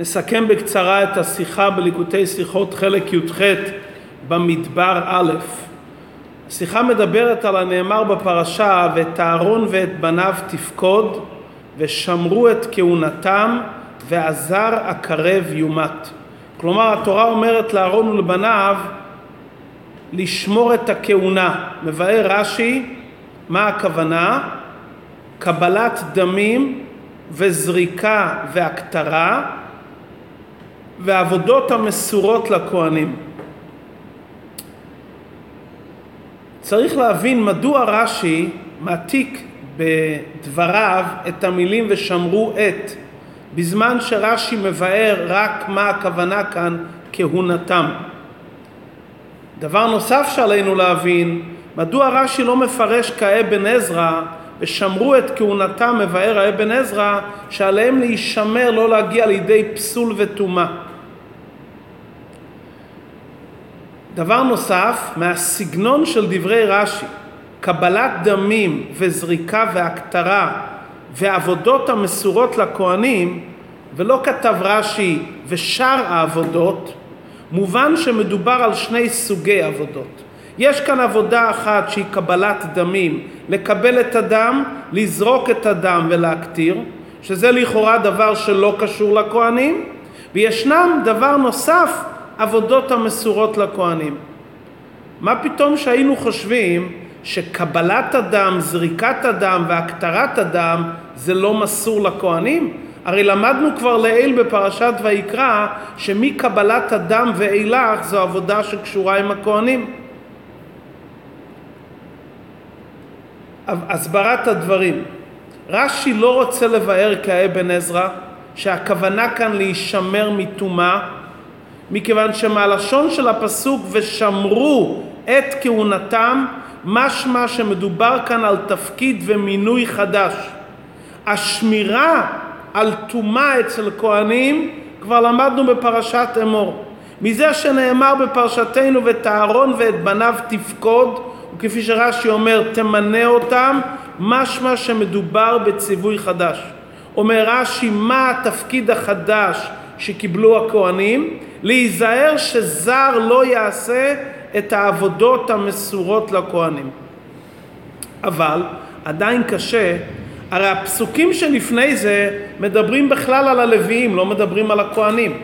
נסכם בקצרה את השיחה בליקוטי שיחות חלק י"ח במדבר א'. השיחה מדברת על הנאמר בפרשה ואת אהרון ואת בניו תפקוד ושמרו את כהונתם והזר הקרב יומת. כלומר התורה אומרת לאהרון ולבניו לשמור את הכהונה. מבאר רש"י מה הכוונה? קבלת דמים וזריקה והקטרה והעבודות המסורות לכהנים. צריך להבין מדוע רש"י מעתיק בדבריו את המילים ושמרו את בזמן שרש"י מבאר רק מה הכוונה כאן כהונתם. דבר נוסף שעלינו להבין, מדוע רש"י לא מפרש כאבן עזרא ושמרו את כהונתם מבאר האבן עזרא שעליהם להישמר לא להגיע לידי פסול וטומאה. דבר נוסף, מהסגנון של דברי רש"י, קבלת דמים וזריקה והקטרה ועבודות המסורות לכהנים, ולא כתב רש"י ושאר העבודות, מובן שמדובר על שני סוגי עבודות. יש כאן עבודה אחת שהיא קבלת דמים, לקבל את הדם, לזרוק את הדם ולהקטיר, שזה לכאורה דבר שלא קשור לכהנים, וישנם דבר נוסף, עבודות המסורות לכהנים. מה פתאום שהיינו חושבים שקבלת הדם, זריקת הדם והקטרת הדם זה לא מסור לכהנים? הרי למדנו כבר לעיל בפרשת ויקרא שמקבלת הדם ואילך זו עבודה שקשורה עם הכהנים. הסברת הדברים רש"י לא רוצה לבאר כאבן עזרא שהכוונה כאן להישמר מטומאה מכיוון שמהלשון של הפסוק ושמרו את כהונתם משמע שמדובר כאן על תפקיד ומינוי חדש. השמירה על טומאה אצל כהנים כבר למדנו בפרשת אמור. מזה שנאמר בפרשתנו ואת אהרון ואת בניו תפקוד וכפי שרש"י אומר תמנה אותם משמע שמדובר בציווי חדש. אומר רש"י מה התפקיד החדש שקיבלו הכהנים? להיזהר שזר לא יעשה את העבודות המסורות לכהנים. אבל עדיין קשה, הרי הפסוקים שלפני זה מדברים בכלל על הלוויים, לא מדברים על הכהנים.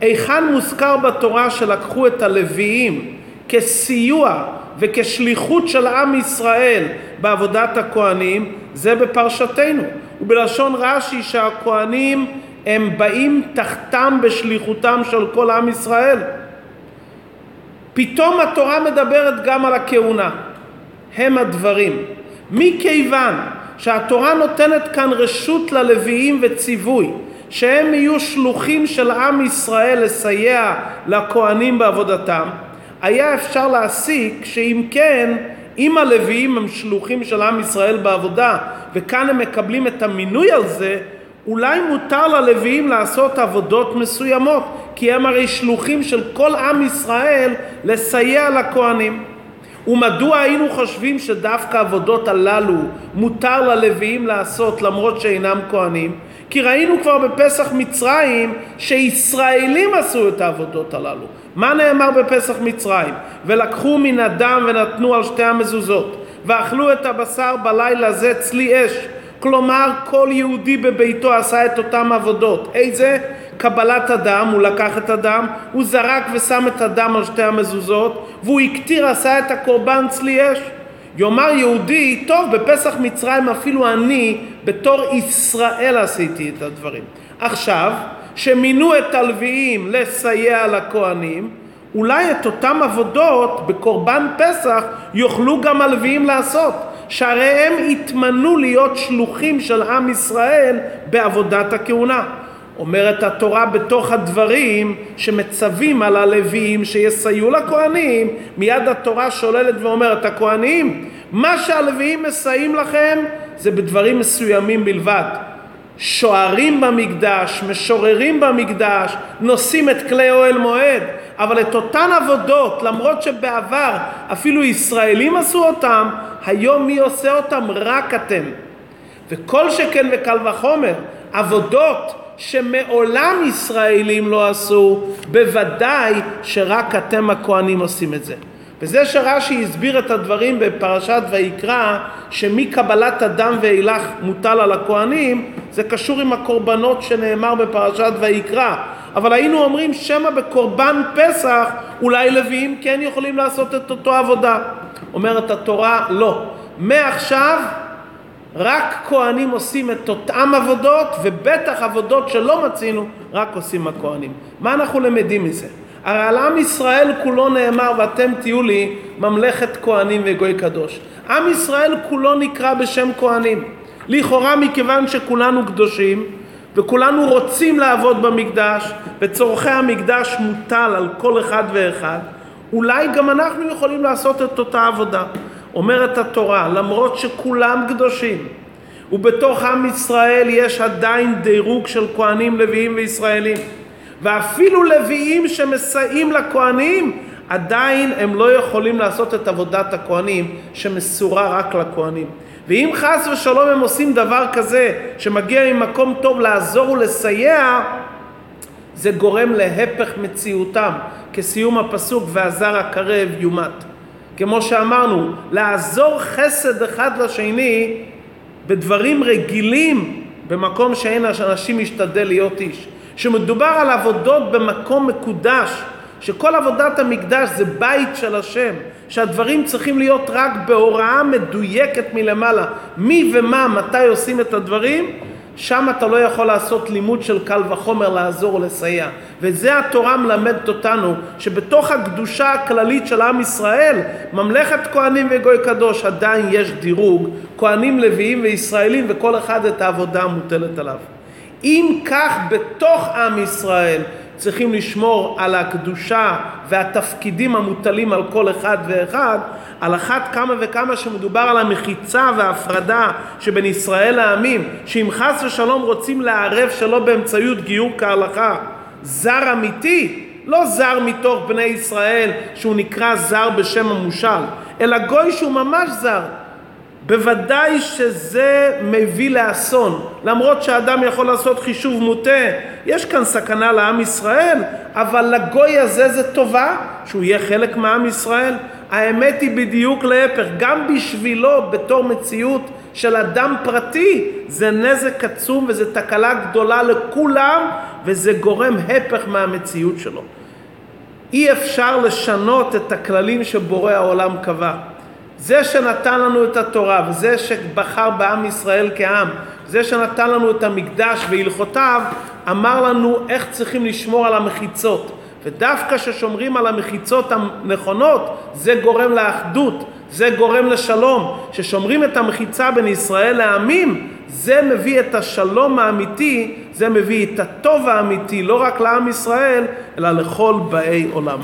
היכן מוזכר בתורה שלקחו את הלוויים כסיוע וכשליחות של עם ישראל בעבודת הכהנים, זה בפרשתנו. ובלשון רש"י שהכהנים הם באים תחתם בשליחותם של כל עם ישראל. פתאום התורה מדברת גם על הכהונה. הם הדברים. מכיוון שהתורה נותנת כאן רשות ללוויים וציווי שהם יהיו שלוחים של עם ישראל לסייע לכהנים בעבודתם, היה אפשר להסיק שאם כן, אם הלוויים הם שלוחים של עם ישראל בעבודה וכאן הם מקבלים את המינוי על זה, אולי מותר ללוויים לעשות עבודות מסוימות, כי הם הרי שלוחים של כל עם ישראל לסייע לכהנים. ומדוע היינו חושבים שדווקא עבודות הללו מותר ללוויים לעשות למרות שאינם כהנים? כי ראינו כבר בפסח מצרים שישראלים עשו את העבודות הללו. מה נאמר בפסח מצרים? ולקחו מן הדם ונתנו על שתי המזוזות ואכלו את הבשר בלילה זה צלי אש כלומר כל יהודי בביתו עשה את אותם עבודות. איזה? קבלת הדם, הוא לקח את הדם, הוא זרק ושם את הדם על שתי המזוזות והוא הקטיר עשה את הקורבן צלי אש. יאמר יהודי, טוב בפסח מצרים אפילו אני בתור ישראל עשיתי את הדברים. עכשיו, שמינו את הלוויים לסייע לכהנים, אולי את אותם עבודות בקורבן פסח יוכלו גם הלוויים לעשות. שהרי הם התמנו להיות שלוחים של עם ישראל בעבודת הכהונה. אומרת התורה בתוך הדברים שמצווים על הלוויים שיסייעו לכהנים, מיד התורה שוללת ואומרת, הכהנים, מה שהלוויים מסייעים לכם זה בדברים מסוימים בלבד. שוערים במקדש, משוררים במקדש, נושאים את כלי אוהל מועד, אבל את אותן עבודות, למרות שבעבר אפילו ישראלים עשו אותם, היום מי עושה אותם? רק אתם. וכל שכן וקל וחומר, עבודות שמעולם ישראלים לא עשו, בוודאי שרק אתם הכהנים עושים את זה. וזה שרש"י הסביר את הדברים בפרשת ויקרא, שמקבלת הדם ואילך מוטל על הכהנים, זה קשור עם הקורבנות שנאמר בפרשת ויקרא. אבל היינו אומרים שמא בקורבן פסח אולי לוויים כן יכולים לעשות את אותו עבודה. אומרת התורה, לא. מעכשיו רק כהנים עושים את אותם עבודות, ובטח עבודות שלא מצינו, רק עושים הכהנים. מה אנחנו למדים מזה? הרי על עם ישראל כולו נאמר, ואתם תהיו לי ממלכת כהנים וגוי קדוש. עם ישראל כולו נקרא בשם כהנים. לכאורה מכיוון שכולנו קדושים, וכולנו רוצים לעבוד במקדש, וצורכי המקדש מוטל על כל אחד ואחד, אולי גם אנחנו יכולים לעשות את אותה עבודה. אומרת התורה, למרות שכולם קדושים, ובתוך עם ישראל יש עדיין דירוג של כהנים, לוויים וישראלים, ואפילו לוויים שמסייעים לכהנים, עדיין הם לא יכולים לעשות את עבודת הכהנים שמסורה רק לכהנים. ואם חס ושלום הם עושים דבר כזה שמגיע ממקום טוב לעזור ולסייע, זה גורם להפך מציאותם, כסיום הפסוק והזר הקרב יומת. כמו שאמרנו, לעזור חסד אחד לשני בדברים רגילים במקום שאין אנשים משתדל להיות איש. שמדובר על עבודות במקום מקודש, שכל עבודת המקדש זה בית של השם, שהדברים צריכים להיות רק בהוראה מדויקת מלמעלה, מי ומה, מתי עושים את הדברים, שם אתה לא יכול לעשות לימוד של קל וחומר לעזור ולסייע. וזה התורה מלמדת אותנו, שבתוך הקדושה הכללית של עם ישראל, ממלכת כהנים וגוי קדוש, עדיין יש דירוג, כהנים לוויים וישראלים, וכל אחד את העבודה המוטלת עליו. אם כך בתוך עם ישראל צריכים לשמור על הקדושה והתפקידים המוטלים על כל אחד ואחד, על אחת כמה וכמה שמדובר על המחיצה וההפרדה שבין ישראל לעמים, שאם חס ושלום רוצים לערב שלא באמצעות גיור כהלכה, זר אמיתי, לא זר מתוך בני ישראל שהוא נקרא זר בשם המושל, אלא גוי שהוא ממש זר, בוודאי שזה מביא לאסון. למרות שאדם יכול לעשות חישוב מוטה, יש כאן סכנה לעם ישראל, אבל לגוי הזה זה טובה שהוא יהיה חלק מעם ישראל. האמת היא בדיוק להפך, גם בשבילו בתור מציאות של אדם פרטי זה נזק עצום וזה תקלה גדולה לכולם וזה גורם הפך מהמציאות שלו. אי אפשר לשנות את הכללים שבורא העולם קבע. זה שנתן לנו את התורה וזה שבחר בעם ישראל כעם, זה שנתן לנו את המקדש והלכותיו, אמר לנו איך צריכים לשמור על המחיצות. ודווקא כששומרים על המחיצות הנכונות, זה גורם לאחדות, זה גורם לשלום. כששומרים את המחיצה בין ישראל לעמים, זה מביא את השלום האמיתי, זה מביא את הטוב האמיתי, לא רק לעם ישראל, אלא לכל באי עולם.